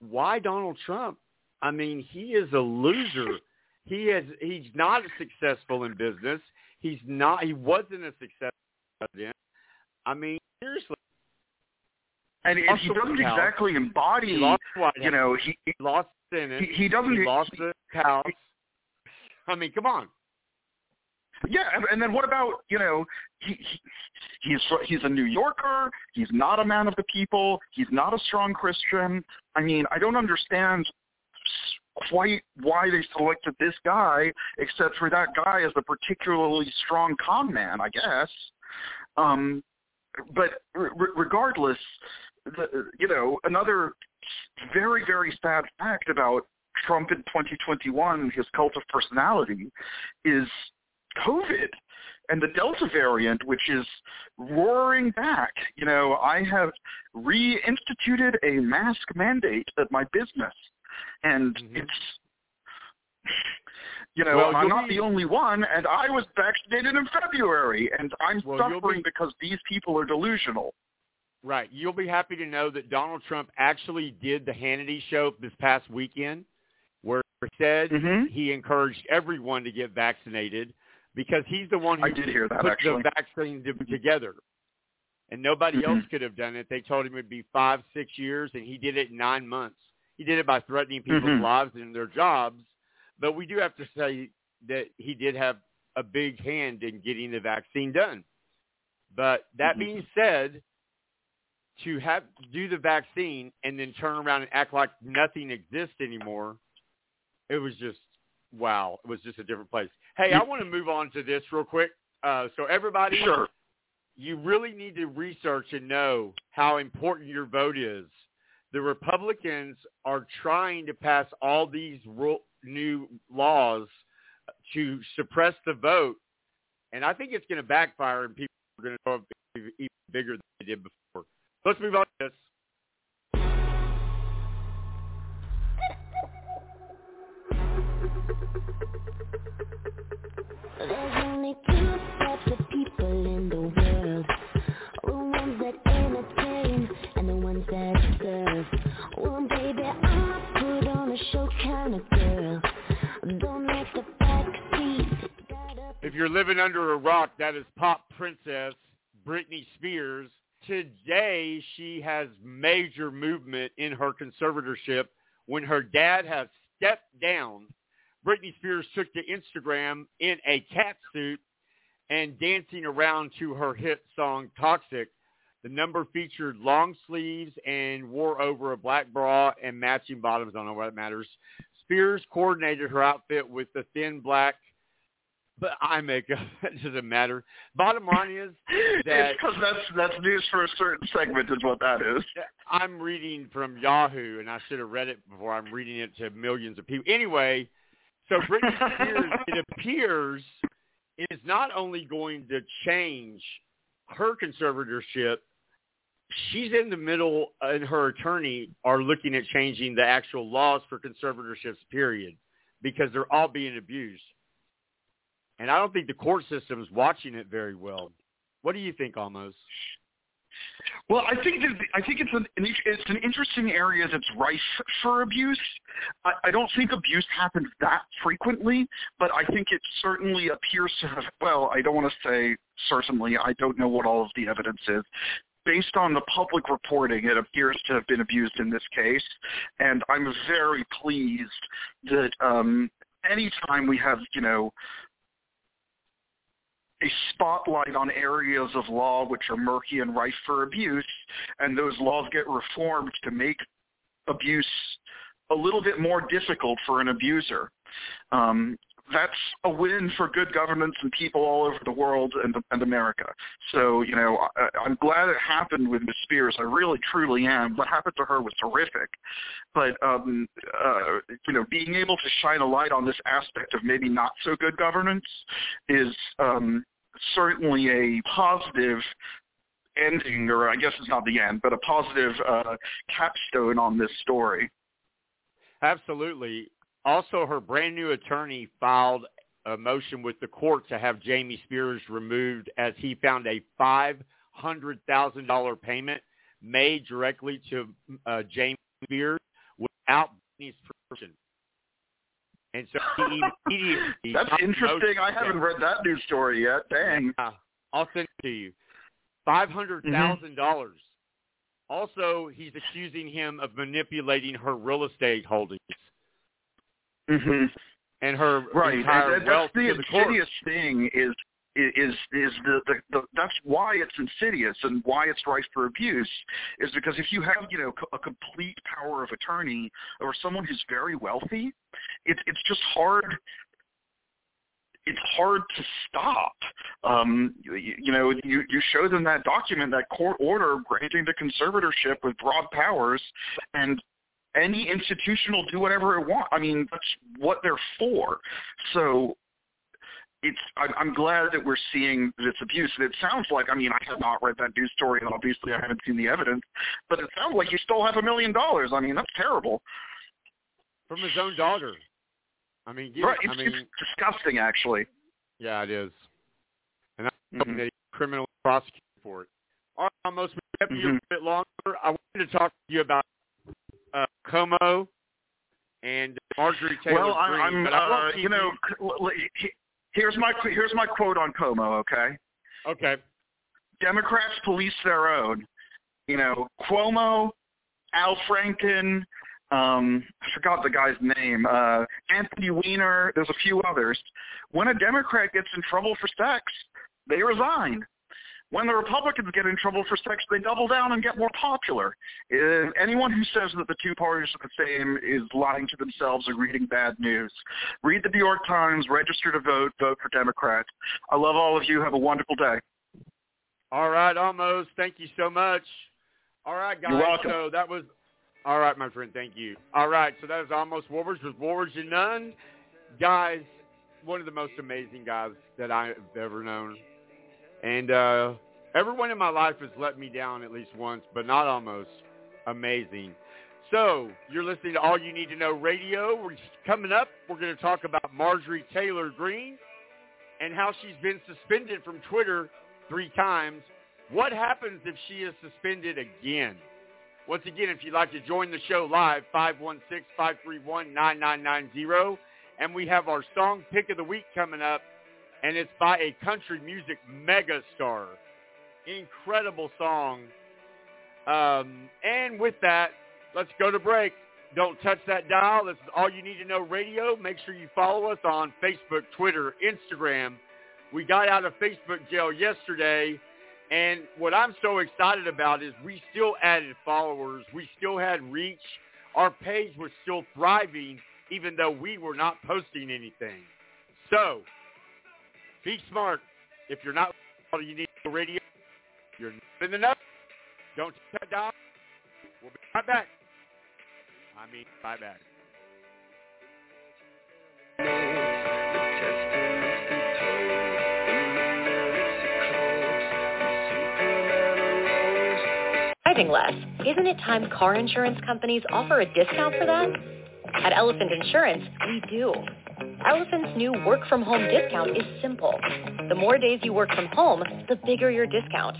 why Donald Trump? I mean, he is a loser. he has he's not successful in business. He's not. He wasn't a successful president. I mean, seriously. and, and he doesn't House. exactly embody He lost White you House. know he He lost the Senate. he, he doesn't He lost the House. I mean, come on. Yeah, and, then what about you know he, he he's he's a New Yorker. He's not a man of the people. He's not a strong Christian. I mean, I don't understand quite why they selected this guy, except for that guy as a particularly strong con man, I guess. Um, but r- r- regardless, the, you know, another very very sad fact about Trump in 2021, his cult of personality, is COVID and the Delta variant, which is roaring back. You know, I have reinstituted a mask mandate at my business, and it's, you know, Well, I'm not be- the only one, and I was vaccinated in February, and I'm Well, suffering be- because these people are delusional. Right. You'll be happy to know that Donald Trump actually did the Hannity show this past weekend where he said Mm-hmm. he encouraged everyone to get vaccinated because he's the one who I did hear that, put actually. the vaccine to- together. And nobody else Mhm. could have done it. They told him it'd be five, six years, and he did it in nine months. He did it by threatening people's Mhm. lives and their jobs. But we do have to say that he did have a big hand in getting the vaccine done. But that Mhm. being said, to have do the vaccine and then turn around and act like nothing exists anymore, it was just wow. It was just a different place. Hey, I want to move on to this real quick. Uh, so everybody, Sure. you really need to research and know how important your vote is. The Republicans are trying to pass all these ru- new laws to suppress the vote, and I think it's going to backfire, and people are going to go up even bigger than they did before. Let's move on to this. If you're living under a rock, that is pop princess Britney Spears. Today, she has major movement in her conservatorship when her dad has stepped down. Britney Spears took to Instagram in a cat suit and dancing around to her hit song Toxic. The number featured long sleeves and wore over a black bra and matching bottoms. I don't know what matters. Spears coordinated her outfit with the thin black but I make a, it doesn't matter. Bottom line is that because that's that's news for a certain segment is what that is. I'm reading from Yahoo, and I should have read it before. I'm reading it to millions of people. Anyway, so Britney Spears, *laughs* it appears, is not only going to change her conservatorship. She's in the middle, and her attorney are looking at changing the actual laws for conservatorships. Period, because they're all being abused. And I don't think the court system is watching it very well. What do you think, Almost? Well, I think that, I think it's an it's an interesting area that's rife for abuse. I, I don't think abuse happens that frequently, but I think it certainly appears to have. Well, I don't want to say certainly. I don't know what all of the evidence is. Based on the public reporting, it appears to have been abused in this case, and I'm very pleased that um, anytime we have, you know, a spotlight on areas of law which are murky and rife for abuse, and those laws get reformed to make abuse a little bit more difficult for an abuser. Um, that's a win for good governance and people all over the world and, and America. So, you know, I, I'm glad it happened with Ms. Spears. I really, truly am. What happened to her was terrific. But, um, uh, you know, being able to shine a light on this aspect of maybe not so good governance is um, certainly a positive ending, or I guess it's not the end, but a positive uh, capstone on this story. Absolutely. Also, her brand new attorney filed a motion with the court to have Jamie Spears removed as he found a $500,000 payment made directly to uh, Jamie Spears without Britney's permission. And so he immediately That's interesting. I haven't read that news story yet. Dang. Yeah, I'll send it to you. Five hundred thousand dollars. Also, he's accusing him of manipulating her real estate holdings hmm and her Right. entire And that- wealth that's the the court. insidious thing is is is the, the, the that's why it's insidious and why it's rife for abuse is because if you have you know a complete power of attorney or someone who's very wealthy it's it's just hard it's hard to stop. Um, you, you know, you, you show them that document, that court order granting the conservatorship with broad powers, and any institution will do whatever it wants. I mean, that's what they're for. So it's I'm, I'm glad that we're seeing this abuse. And it sounds like I mean I have not read that news story, and obviously I haven't seen the evidence, but it sounds like you stole half a million dollars. I mean that's terrible. from his own daughter. I mean, get- right? I It's, mean, it's disgusting, actually. yeah, it is. And I'm Mhm. hoping that he's criminally prosecuted for it. Right, almost we kept you a bit longer. I wanted to talk to you about Cuomo and Marjorie Taylor well, I'm, Greene, I'm uh, you know, c- l- l- he- here's my qu- here's my quote on Cuomo. Okay. Okay. Democrats police their own. You know, Cuomo, Al Franken, um, I forgot the guy's name, uh, Anthony Weiner, there's a few others. When a Democrat gets in trouble for sex, they resign. When the Republicans get in trouble for sex, they double down and get more popular. Uh, anyone who says that the two parties are the same is lying to themselves or reading bad news. Read the New York Times, register to vote, vote for Democrats. I love all of you. Have a wonderful day. All right, almost. Thank you so much. All right, guys. You're welcome. So that was all right, my friend. Thank you. All right, so that was almost Warwards with Warwards and None. Guys, one of the most amazing guys that I've ever known. And uh, everyone in my life has let me down at least once, but not almost. Amazing. So you're listening to All You Need to Know Radio. We're coming up. We're going to talk about Marjorie Taylor Greene and how she's been suspended from Twitter three times. What happens if she is suspended again? Once again, if you'd like to join the show live, 516-531-9990. And we have our song pick of the week coming up, and it's by a country music megastar. Incredible song. Um, and with that, let's go to break. Don't touch that dial. This is All You Need to Know Radio. Make sure you follow us on Facebook, Twitter, Instagram. We got out of Facebook jail yesterday, and what I'm so excited about is we still added followers. We still had reach. Our page was still thriving, even though we were not posting anything. So, Be smart. If you're not you need to radio, you're not in the know. Don't shut down. We'll be right back. I mean, right back. driving less. Isn't it time car insurance companies offer a discount for that? At Elephant Insurance, we do. Elephant's new work from home discount is simple. The more days you work from home, the bigger your discount.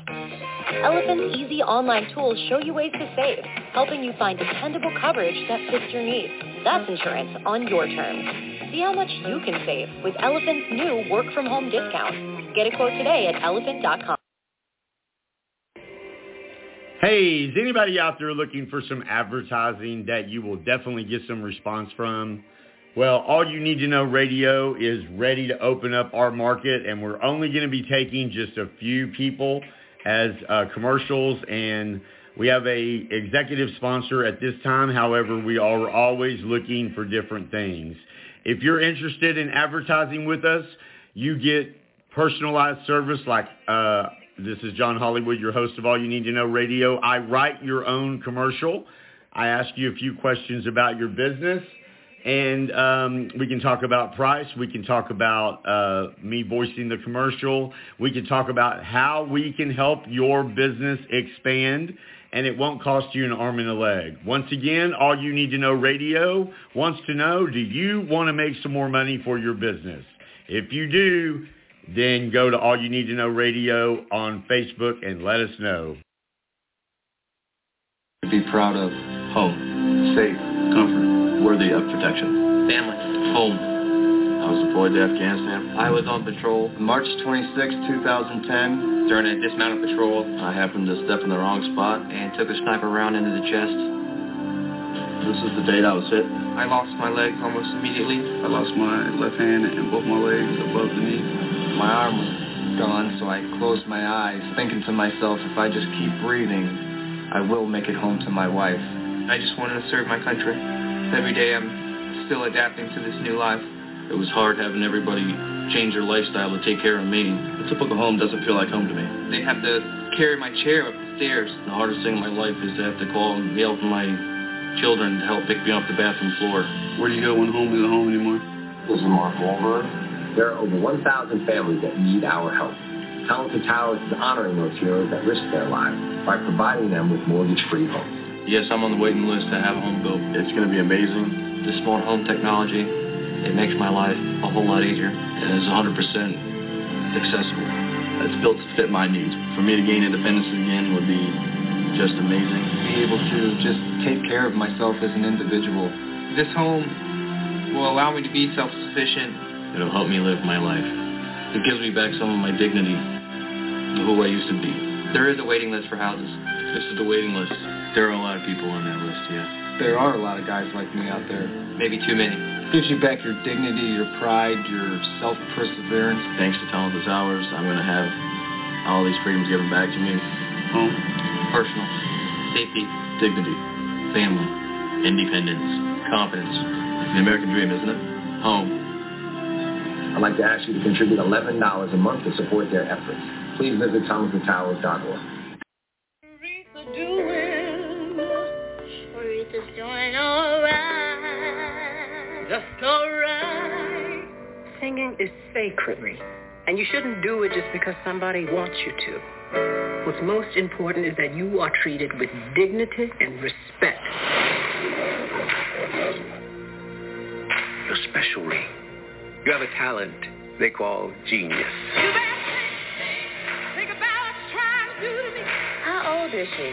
Elephant's easy online tools show you ways to save, helping you find dependable coverage that fits your needs. That's insurance on your terms. See how much you can save with Elephant's new work from home discount. Get a quote today at elephant.com. Hey, is anybody out there looking for some advertising that you will definitely get some response from? Well, All You Need to Know Radio is ready to open up our market, and we're only going to be taking just a few people as uh, commercials, and we have a executive sponsor at this time. However, we are always looking for different things. If you're interested in advertising with us, you get personalized service like uh, this is John Hollywood, your host of All You Need to Know Radio. I write your own commercial. I ask you a few questions about your business, and um, we can talk about price. We can talk about uh, me voicing the commercial. We can talk about how we can help your business expand, and it won't cost you an arm and a leg. Once again, All You Need to Know Radio wants to know, do you want to make some more money for your business? If you do, then go to All You Need to Know Radio on Facebook and let us know. Be proud of home, safe, comfort, worthy of protection. Family, home. I was deployed to Afghanistan. I was on patrol. March 26, 2010. During a dismounted patrol. I happened to step in the wrong spot. And took a sniper round into the chest. This is the date I was hit. I lost my legs almost immediately. I lost my left hand and both my legs above the knee. My arm was gone, so I closed my eyes, thinking to myself, if I just keep breathing, I will make it home to my wife. I just wanted to serve my country. Every day I'm still adapting to this new life. It was hard having everybody change their lifestyle to take care of me. A typical home doesn't feel like home to me. They have to carry my chair up the stairs. The hardest thing in my life is to have to call and yell for my children to help pick me off the bathroom floor. Where do you go when home isn't home anymore? This is Mark Wahlberg. There are over 1,000 families that need our help. Tunnel to Towers is honoring those heroes that risk their lives by providing them with mortgage-free homes. Yes, I'm on the waiting list to have a home built. It's going to be amazing. The smart home technology, it makes my life a whole lot easier. It is 100% accessible. It's built to fit my needs. For me to gain independence again would be just amazing. Be able to just take care of myself as an individual. This home will allow me to be self-sufficient. It'll help me live my life. It gives me back some of my dignity, of who I used to be. There is a waiting list for houses. This is the waiting list. There are a lot of people on that list, yeah. There are a lot of guys like me out there. Maybe too many. Gives you back your dignity, your pride, your self-perseverance. Thanks to Tunnel to Towers, I'm going to have all these freedoms given back to me. Home, personal, safety, dignity, family, independence, confidence. The American dream, isn't it? Home. I'd like to ask you to contribute $11 a month to support their efforts. Please visit thomasandtowers.org. Singing is sacred, and you shouldn't do it just because somebody wants you to. What's most important is that you are treated with dignity and respect. You're special, Ree. You have a talent they call genius. How old is she?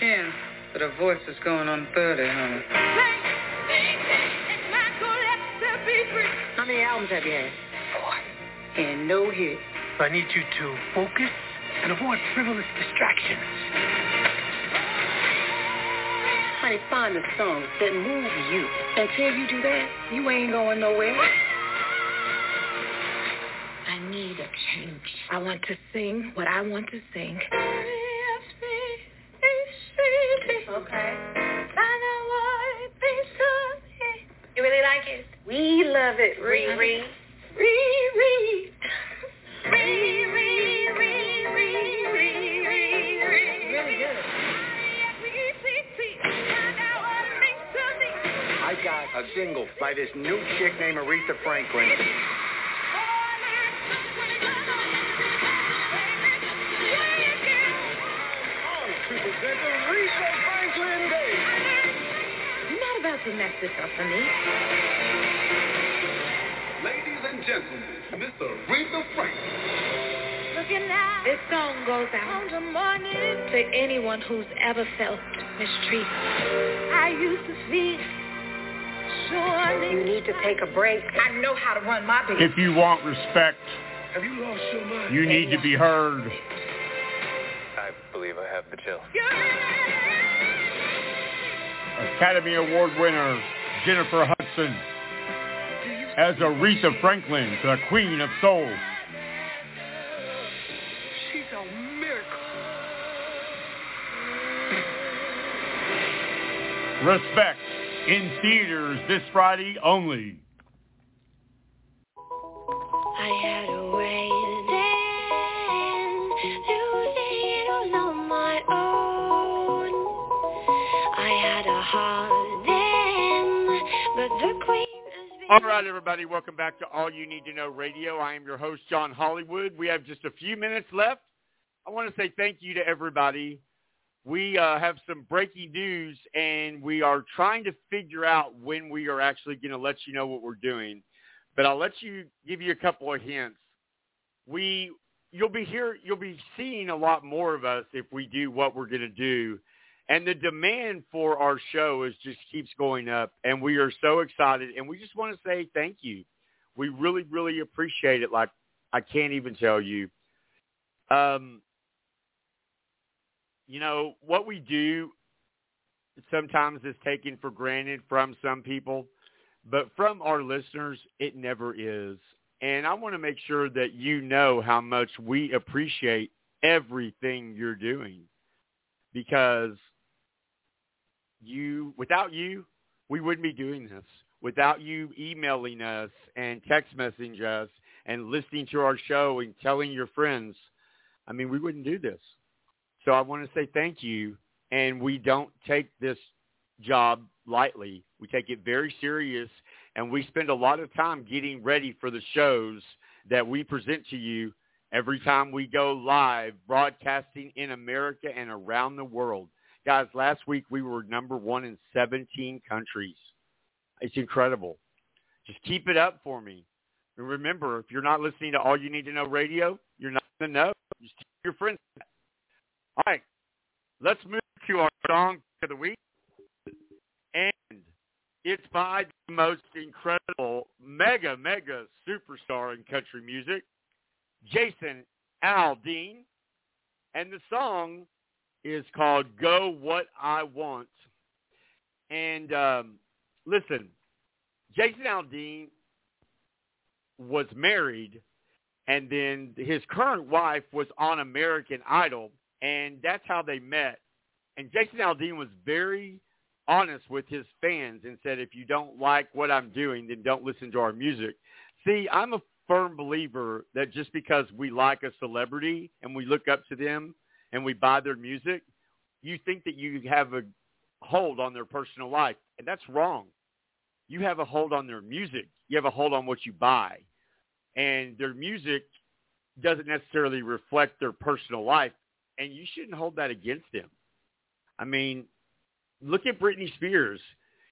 Ten, but her voice is going on 30, honey. Many albums have you had? Four. And no hit. I need you to focus and avoid frivolous distractions. Honey, find the songs that move you. Until you do that, you ain't going nowhere. I need a change. I want to sing what I want to sing. Okay. You really like it? We love it. Riri. Riri. I got a single by this new chick named Aretha Franklin. Oh, to present Aretha Franklin to mess this up for me. Ladies and gentlemen, Miss Aretha Franklin. Looking out. This song goes out to anyone who's ever felt mistreated. I used to feel sure you need to take a break. I know how to run my business. If you want respect, Have you lost your mind? you need to be heard. I believe I have the chill. Academy Award winner Jennifer Hudson as Aretha Franklin, the Queen of Soul. She's a miracle. Respect in theaters this Friday only. I had All right, everybody, welcome back to All You Need to Know Radio. I am your host, John Hollywood. We have just a few minutes left. I want to say thank you to everybody. We uh, have some breaking news, and we are trying to figure out when we are actually going to let you know what we're doing. But I'll let you give you a couple of hints. We you'll be here you'll be seeing a lot more of us if we do what we're going to do. And the demand for our show is just keeps going up, and we are so excited. And we just want to say thank you. We really, really appreciate it. Like I can't even tell you. Um, you know what we do sometimes is taken for granted from some people, but from our listeners, it never is. And I want to make sure that you know how much we appreciate everything you're doing because you without you we wouldn't be doing this. Without you emailing us and text messaging us and listening to our show and telling your friends i mean we wouldn't do this. So i want to say thank you and we don't take this job lightly. We take it very serious and we spend a lot of time getting ready for the shows that we present to you every time we go live broadcasting in america and around the world Guys, last week we were number one in 17 countries. It's incredible. Just keep it up for me. And remember, if you're not listening to All You Need to Know radio, you're not going to know. Just tell your friends. All right, let's move to our song of the week. And it's by the most incredible, mega, mega superstar in country music, Jason Aldean. And the song is called Got What I Want. And um, listen, Jason Aldean was married, and then his current wife was on American Idol, and that's how they met. And Jason Aldean was very honest with his fans and said, if you don't like what I'm doing, then don't listen to our music. See, I'm a firm believer that just because we like a celebrity and we look up to them and we buy their music, you think that you have a hold on their personal life. And that's wrong. You have a hold on their music. You have a hold on what you buy. And their music doesn't necessarily reflect their personal life. And you shouldn't hold that against them. I mean, look at Britney Spears.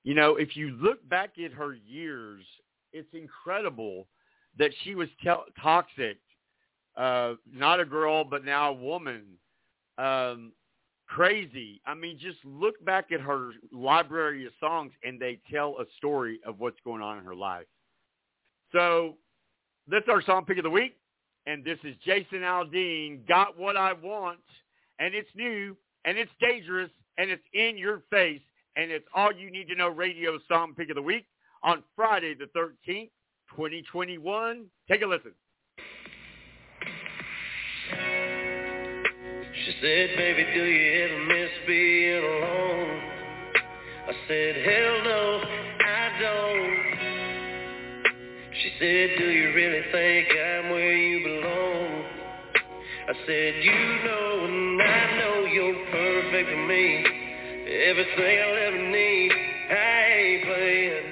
You know, if you look back at her years, it's incredible that she was tel- toxic, uh, not a girl, but now a woman, um, crazy. I mean, just look back at her library of songs, and they tell a story of what's going on in her life. So that's our song pick of the week, and this is Jason Aldean, Got What I Want, and it's new, and it's dangerous, and it's in your face, and it's all you need to know radio song pick of the week on Friday the 13th, 2021. Take a listen. She said, baby, do you ever miss being alone? I said, hell no, I don't. She said, do you really think I'm where you belong? I said, you know and I know you're perfect for me. Everything I'll ever need. I ain't playing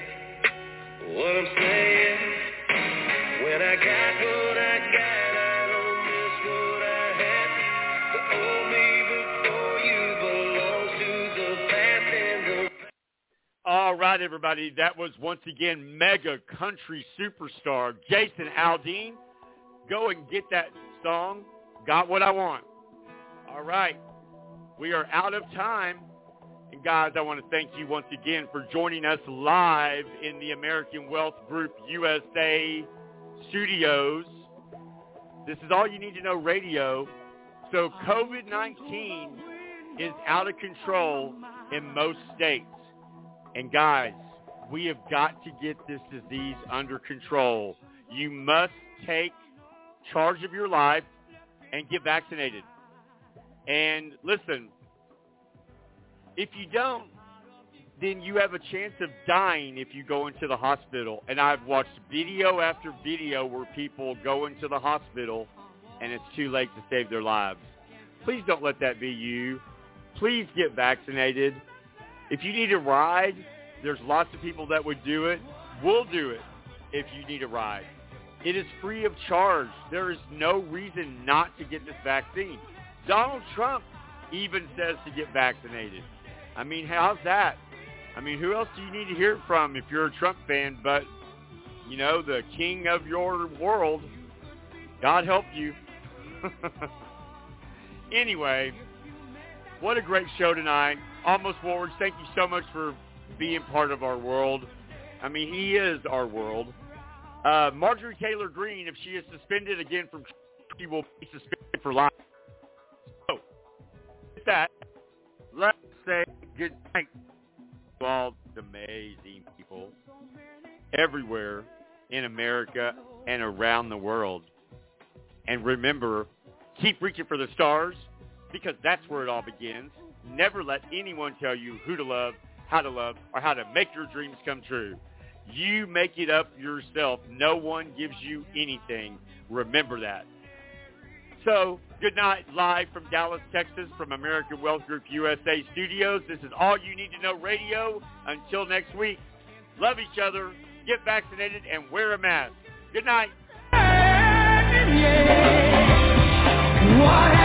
what I'm saying. When I got what right, everybody. That was once again mega country superstar Jason Aldean. Go and get that song. Got what I want. All right. We are out of time. And guys, I want to thank you once again for joining us live in the American Wealth Group USA studios. This is all you need to know radio. So COVID-19 is out of control in most states. And guys, we have got to get this disease under control. You must take charge of your life and get vaccinated. And listen, if you don't, then you have a chance of dying if you go into the hospital. And I've watched video after video where people go into the hospital and it's too late to save their lives. Please don't let that be you. Please get vaccinated. If you need a ride, there's lots of people that would do it. We'll do it if you need a ride. It is free of charge. There is no reason not to get this vaccine. Donald Trump even says to get vaccinated. I mean, how's that? I mean, who else do you need to hear from if you're a Trump fan but, you know, the king of your world? God help you. *laughs* anyway, what a great show tonight. Almost Forwards, thank you so much for being part of our world. I mean, he is our world. Uh, Marjorie Taylor Greene, if she is suspended again from she will be suspended for life. So, with that, let's say good night to all the amazing people everywhere in America and around the world. And remember, keep reaching for the stars because that's where it all begins. Never let anyone tell you who to love, how to love, or how to make your dreams come true. You make it up yourself. No one gives you anything. Remember that. So, good night live from Dallas, Texas, from American Wealth Group USA Studios. This is All You Need to Know Radio. Until next week, love each other, get vaccinated, and wear a mask. Good night. Why